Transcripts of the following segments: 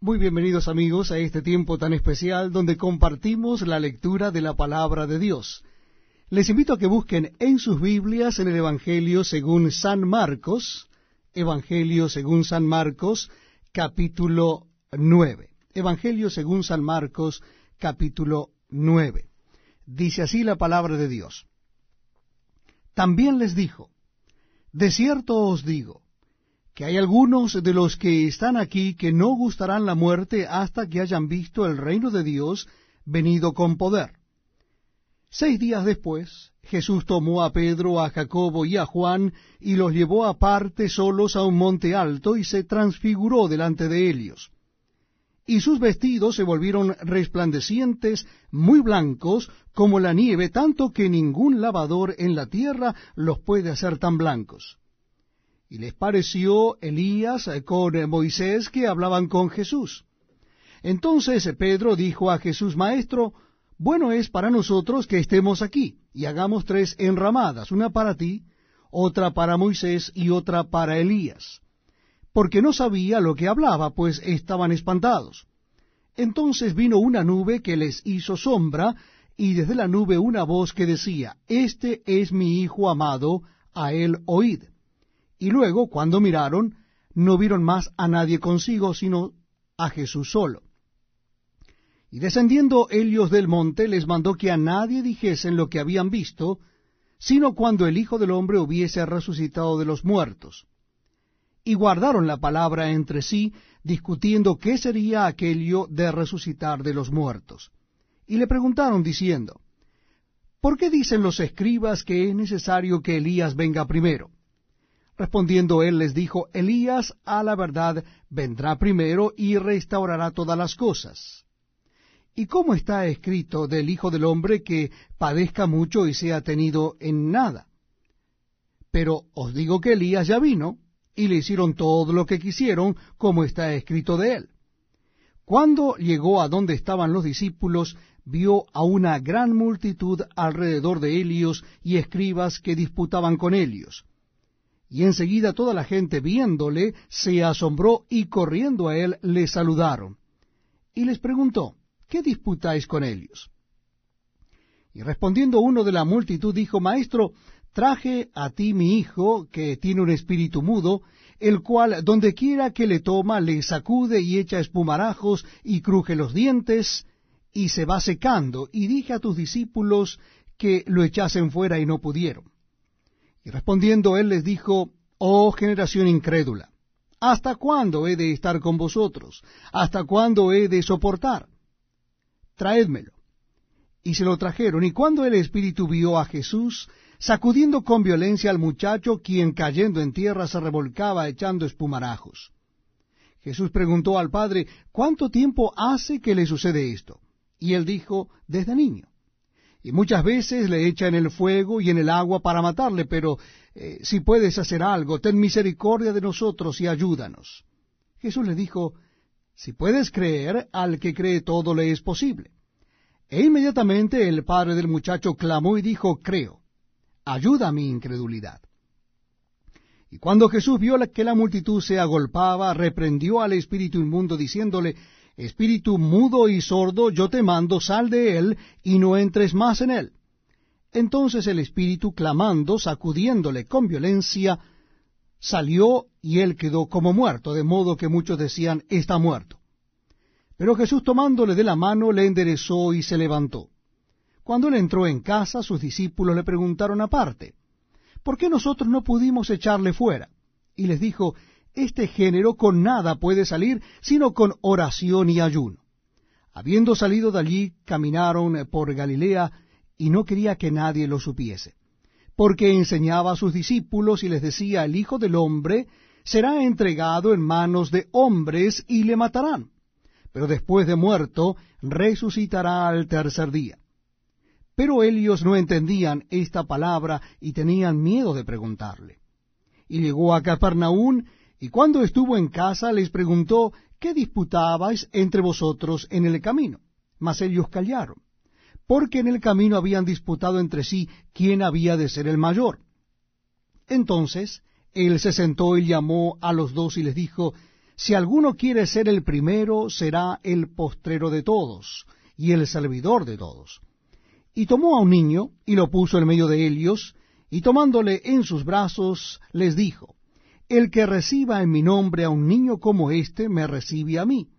Muy bienvenidos amigos a este tiempo tan especial donde compartimos la lectura de la palabra de Dios. Les invito a que busquen en sus Biblias en el Evangelio según San Marcos, Evangelio según San Marcos, capítulo 9. Evangelio según San Marcos, capítulo 9. Dice así la palabra de Dios. También les dijo, De cierto os digo, que hay algunos de los que están aquí que no gustarán la muerte hasta que hayan visto el reino de Dios venido con poder. Seis días después, Jesús tomó a Pedro, a Jacobo y a Juan, y los llevó aparte solos a un monte alto, y se transfiguró delante de ellos. Y sus vestidos se volvieron resplandecientes, muy blancos, como la nieve, tanto que ningún lavador en la tierra los puede hacer tan blancos. Y les pareció Elías con Moisés que hablaban con Jesús. Entonces Pedro dijo a Jesús, Maestro, bueno es para nosotros que estemos aquí, y hagamos tres enramadas, una para ti, otra para Moisés y otra para Elías, porque no sabía lo que hablaba, pues estaban espantados. Entonces vino una nube que les hizo sombra, y desde la nube una voz que decía, Este es mi Hijo amado, a él oíd. Y luego, cuando miraron, no vieron más a nadie consigo, sino a Jesús solo. Y descendiendo ellos del monte, les mandó que a nadie dijesen lo que habían visto, sino cuando el Hijo del Hombre hubiese resucitado de los muertos. Y guardaron la palabra entre sí, discutiendo qué sería aquello de resucitar de los muertos. Y le preguntaron diciendo, ¿Por qué dicen los escribas que es necesario que Elías venga primero? Respondiendo él les dijo, Elías a la verdad vendrá primero y restaurará todas las cosas. ¿Y cómo está escrito del Hijo del Hombre que padezca mucho y sea tenido en nada? Pero os digo que Elías ya vino, y le hicieron todo lo que quisieron, como está escrito de él. Cuando llegó a donde estaban los discípulos, vio a una gran multitud alrededor de ellos y escribas que disputaban con ellos y enseguida toda la gente viéndole se asombró y corriendo a él le saludaron. Y les preguntó, ¿qué disputáis con ellos? Y respondiendo uno de la multitud dijo, Maestro, traje a ti mi hijo, que tiene un espíritu mudo, el cual donde quiera que le toma le sacude y echa espumarajos y cruje los dientes, y se va secando, y dije a tus discípulos que lo echasen fuera y no pudieron. Respondiendo él les dijo, Oh generación incrédula, ¿hasta cuándo he de estar con vosotros? ¿Hasta cuándo he de soportar? Traédmelo. Y se lo trajeron, y cuando el espíritu vio a Jesús, sacudiendo con violencia al muchacho, quien cayendo en tierra se revolcaba echando espumarajos. Jesús preguntó al padre, ¿cuánto tiempo hace que le sucede esto? Y él dijo, desde niño y muchas veces le echa en el fuego y en el agua para matarle, pero eh, si puedes hacer algo, ten misericordia de nosotros y ayúdanos. Jesús le dijo, si puedes creer, al que cree todo le es posible. E inmediatamente el padre del muchacho clamó y dijo, creo, ayuda a mi incredulidad. Y cuando Jesús vio que la multitud se agolpaba, reprendió al espíritu inmundo, diciéndole, Espíritu mudo y sordo, yo te mando, sal de él, y no entres más en él. Entonces el espíritu, clamando, sacudiéndole con violencia, salió y él quedó como muerto, de modo que muchos decían, está muerto. Pero Jesús tomándole de la mano, le enderezó y se levantó. Cuando él entró en casa, sus discípulos le preguntaron aparte, ¿por qué nosotros no pudimos echarle fuera? Y les dijo, este género con nada puede salir sino con oración y ayuno. Habiendo salido de allí, caminaron por Galilea, y no quería que nadie lo supiese, porque enseñaba a sus discípulos y les decía, el Hijo del Hombre será entregado en manos de hombres y le matarán, pero después de muerto resucitará al tercer día. Pero ellos no entendían esta palabra y tenían miedo de preguntarle. Y llegó a Capernaún y cuando estuvo en casa les preguntó, ¿qué disputabais entre vosotros en el camino? Mas ellos callaron, porque en el camino habían disputado entre sí quién había de ser el mayor. Entonces él se sentó y llamó a los dos y les dijo, Si alguno quiere ser el primero, será el postrero de todos, y el servidor de todos. Y tomó a un niño, y lo puso en medio de ellos, y tomándole en sus brazos, les dijo, El que reciba en mi nombre a un niño como éste, me recibe a mí,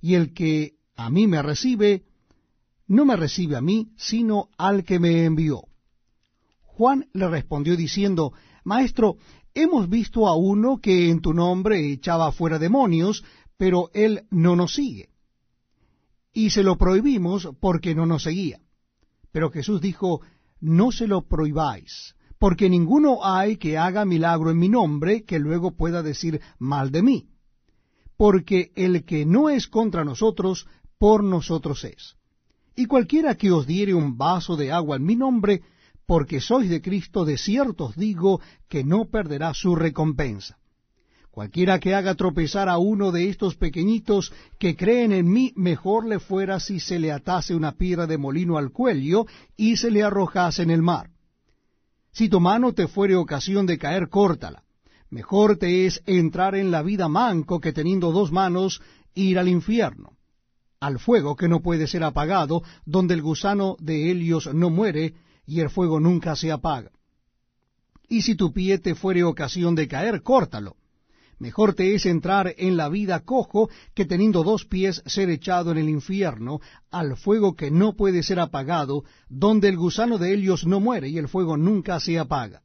y el que a mí me recibe, no me recibe a mí, sino al que me envió. Juan le respondió diciendo, Maestro, hemos visto a uno que en tu nombre echaba fuera demonios, pero él no nos sigue. Y se lo prohibimos porque no nos seguía. Pero Jesús dijo, No se lo prohibáis, porque ninguno hay que haga milagro en mi nombre que luego pueda decir mal de mí. Porque el que no es contra nosotros, por nosotros es. Y cualquiera que os diere un vaso de agua en mi nombre, porque sois de Cristo, de cierto os digo que no perderá su recompensa. Cualquiera que haga tropezar a uno de estos pequeñitos que creen en mí, mejor le fuera si se le atase una piedra de molino al cuello y se le arrojase en el mar. Si tu mano te fuere ocasión de caer, córtala. Mejor te es entrar en la vida manco que teniendo dos manos ir al infierno, al fuego que no puede ser apagado, donde el gusano de Helios no muere, y el fuego nunca se apaga. Y si tu pie te fuere ocasión de caer, córtalo. Mejor te es entrar en la vida cojo que teniendo dos pies ser echado en el infierno, al fuego que no puede ser apagado, donde el gusano de ellos no muere y el fuego nunca se apaga.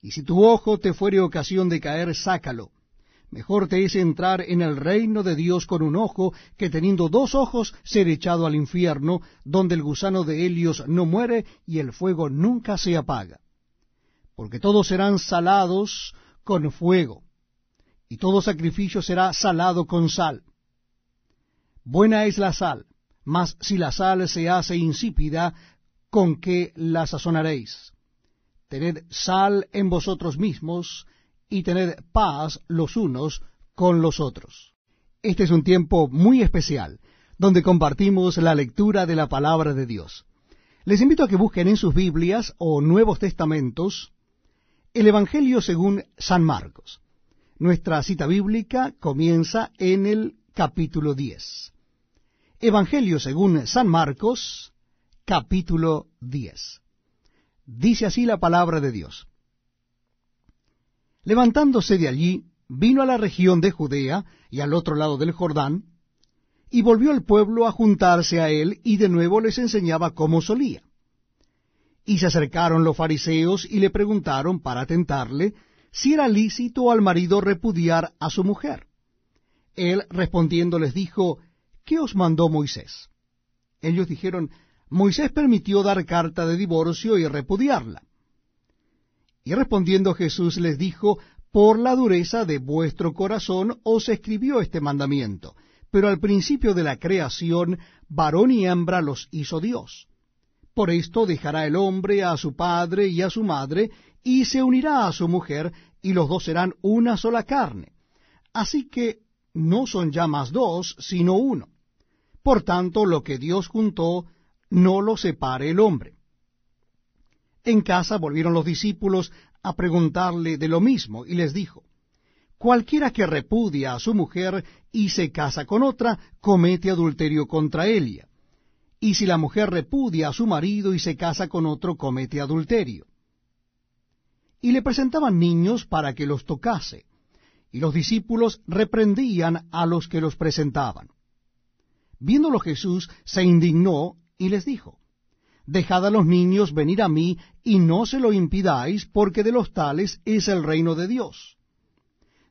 Y si tu ojo te fuere ocasión de caer, sácalo. Mejor te es entrar en el reino de Dios con un ojo que teniendo dos ojos ser echado al infierno, donde el gusano de Helios no muere y el fuego nunca se apaga. Porque todos serán salados con fuego, y todo sacrificio será salado con sal. Buena es la sal, mas si la sal se hace insípida, ¿con qué la sazonaréis? Tened sal en vosotros mismos, y tened paz los unos con los otros. Este es un tiempo muy especial, donde compartimos la lectura de la palabra de Dios. Les invito a que busquen en sus Biblias o Nuevos Testamentos el Evangelio según San Marcos. Nuestra cita bíblica comienza en el capítulo 10. Evangelio según San Marcos, capítulo 10. Dice así la palabra de Dios. Levantándose de allí, vino a la región de Judea y al otro lado del Jordán, y volvió el pueblo a juntarse a él, y de nuevo les enseñaba cómo solía. Y se acercaron los fariseos y le preguntaron para tentarle si era lícito al marido repudiar a su mujer. Él respondiendo les dijo, ¿qué os mandó Moisés? Ellos dijeron, Moisés permitió dar carta de divorcio y repudiarla. Y respondiendo Jesús les dijo, Por la dureza de vuestro corazón os escribió este mandamiento, pero al principio de la creación varón y hembra los hizo Dios. Por esto dejará el hombre a su padre y a su madre, y se unirá a su mujer, y los dos serán una sola carne. Así que no son ya más dos, sino uno. Por tanto, lo que Dios juntó, no lo separe el hombre. En casa volvieron los discípulos a preguntarle de lo mismo, y les dijo, Cualquiera que repudia a su mujer y se casa con otra, comete adulterio contra ella. Y si la mujer repudia a su marido y se casa con otro, comete adulterio. Y le presentaban niños para que los tocase, y los discípulos reprendían a los que los presentaban. Viéndolo Jesús se indignó y les dijo, Dejad a los niños venir a mí, y no se lo impidáis, porque de los tales es el reino de Dios.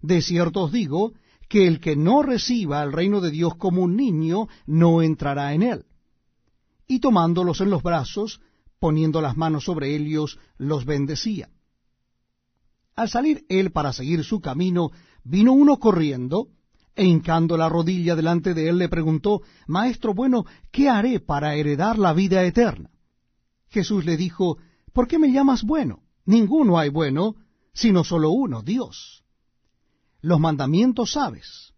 De cierto os digo, que el que no reciba el reino de Dios como un niño, no entrará en él. Y tomándolos en los brazos, poniendo las manos sobre ellos, los bendecía. Al salir él para seguir su camino, vino uno corriendo, e hincando la rodilla delante de él le preguntó, Maestro bueno, ¿qué haré para heredar la vida eterna? Jesús le dijo, ¿por qué me llamas bueno? Ninguno hay bueno, sino solo uno, Dios. Los mandamientos sabes.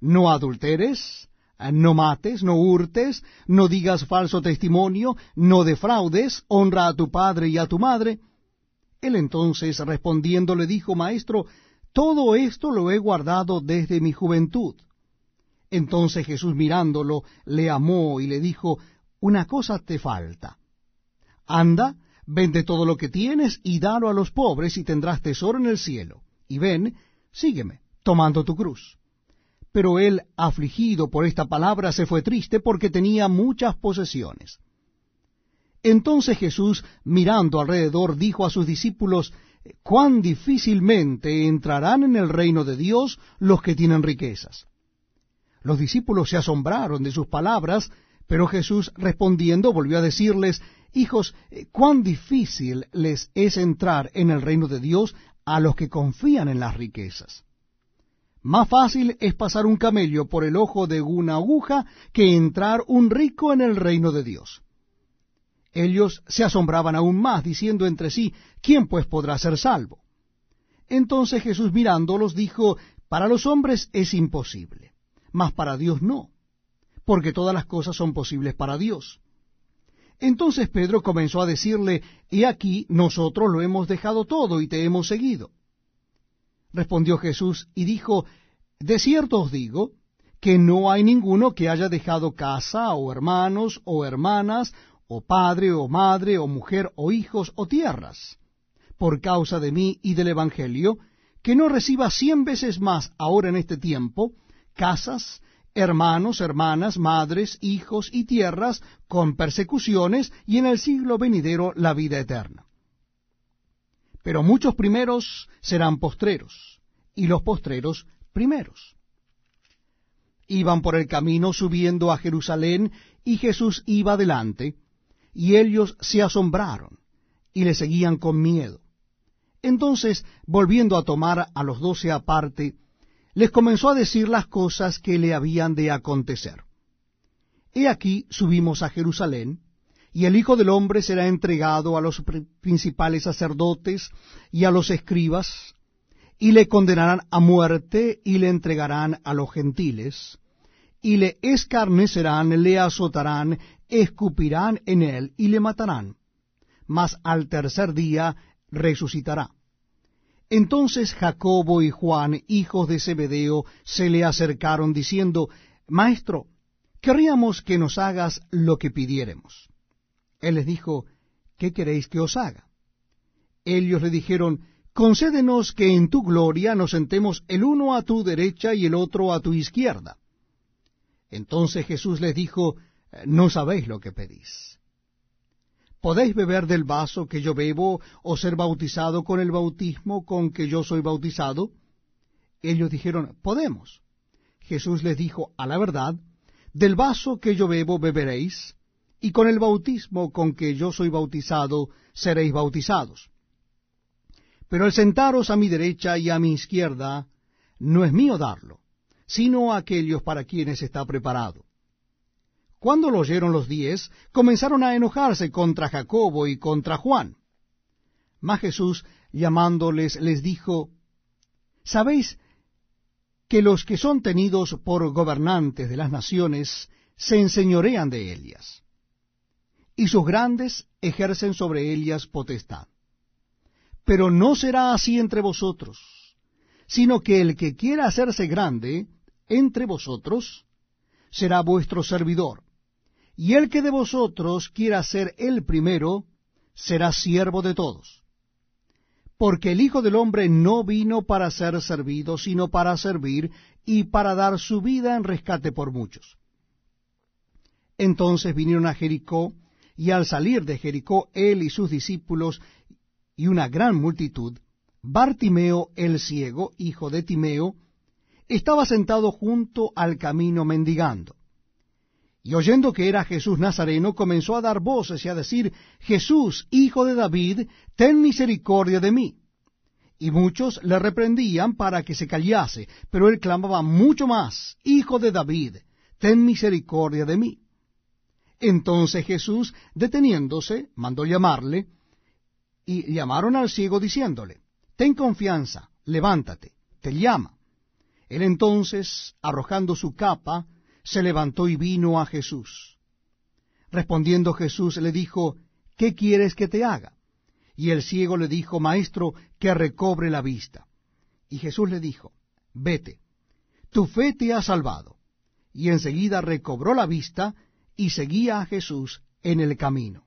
No adulteres, no mates, no hurtes, no digas falso testimonio, no defraudes, honra a tu padre y a tu madre. Él entonces respondiendo le dijo, Maestro, todo esto lo he guardado desde mi juventud. Entonces Jesús mirándolo, le amó y le dijo, Una cosa te falta. Anda, vende todo lo que tienes y dalo a los pobres y tendrás tesoro en el cielo. Y ven, sígueme, tomando tu cruz. Pero él, afligido por esta palabra, se fue triste porque tenía muchas posesiones. Entonces Jesús, mirando alrededor, dijo a sus discípulos, cuán difícilmente entrarán en el reino de Dios los que tienen riquezas. Los discípulos se asombraron de sus palabras, pero Jesús respondiendo volvió a decirles, Hijos, cuán difícil les es entrar en el reino de Dios a los que confían en las riquezas. Más fácil es pasar un camello por el ojo de una aguja que entrar un rico en el reino de Dios. Ellos se asombraban aún más, diciendo entre sí, ¿quién pues podrá ser salvo? Entonces Jesús mirándolos dijo, para los hombres es imposible, mas para Dios no, porque todas las cosas son posibles para Dios. Entonces Pedro comenzó a decirle, He aquí, nosotros lo hemos dejado todo y te hemos seguido. Respondió Jesús y dijo, De cierto os digo, que no hay ninguno que haya dejado casa, o hermanos, o hermanas, o padre, o madre, o mujer, o hijos, o tierras, por causa de mí y del Evangelio, que no reciba cien veces más ahora en este tiempo, casas, hermanos, hermanas, madres, hijos y tierras, con persecuciones, y en el siglo venidero la vida eterna. Pero muchos primeros serán postreros, y los postreros primeros. Iban por el camino subiendo a Jerusalén, y Jesús iba delante, y ellos se asombraron y le seguían con miedo. Entonces, volviendo a tomar a los doce aparte, les comenzó a decir las cosas que le habían de acontecer. He aquí subimos a Jerusalén, y el Hijo del Hombre será entregado a los principales sacerdotes y a los escribas, y le condenarán a muerte y le entregarán a los gentiles, y le escarnecerán, le azotarán, escupirán en él y le matarán, mas al tercer día resucitará. Entonces Jacobo y Juan, hijos de Zebedeo, se le acercaron diciendo, Maestro, querríamos que nos hagas lo que pidiéremos. Él les dijo, ¿qué queréis que os haga? Ellos le dijeron, Concédenos que en tu gloria nos sentemos el uno a tu derecha y el otro a tu izquierda. Entonces Jesús les dijo, no sabéis lo que pedís. ¿Podéis beber del vaso que yo bebo o ser bautizado con el bautismo con que yo soy bautizado? Ellos dijeron, podemos. Jesús les dijo, a la verdad, del vaso que yo bebo beberéis, y con el bautismo con que yo soy bautizado seréis bautizados. Pero el sentaros a mi derecha y a mi izquierda no es mío darlo, sino a aquellos para quienes está preparado. Cuando lo oyeron los diez, comenzaron a enojarse contra Jacobo y contra Juan. Mas Jesús, llamándoles, les dijo, ¿Sabéis que los que son tenidos por gobernantes de las naciones se enseñorean de ellas? Y sus grandes ejercen sobre ellas potestad. Pero no será así entre vosotros, sino que el que quiera hacerse grande entre vosotros será vuestro servidor y el que de vosotros quiera ser el primero, será siervo de todos. Porque el Hijo del Hombre no vino para ser servido, sino para servir y para dar su vida en rescate por muchos. Entonces vinieron a Jericó, y al salir de Jericó él y sus discípulos y una gran multitud, Bartimeo el ciego, hijo de Timeo, estaba sentado junto al camino mendigando. Y oyendo que era Jesús Nazareno, comenzó a dar voces y a decir, Jesús, hijo de David, ten misericordia de mí. Y muchos le reprendían para que se callase, pero él clamaba mucho más, Hijo de David, ten misericordia de mí. Entonces Jesús, deteniéndose, mandó llamarle, y llamaron al ciego diciéndole, Ten confianza, levántate, te llama. Él entonces, arrojando su capa, se levantó y vino a Jesús. Respondiendo Jesús le dijo, ¿qué quieres que te haga? Y el ciego le dijo, Maestro, que recobre la vista. Y Jesús le dijo, Vete, tu fe te ha salvado. Y enseguida recobró la vista y seguía a Jesús en el camino.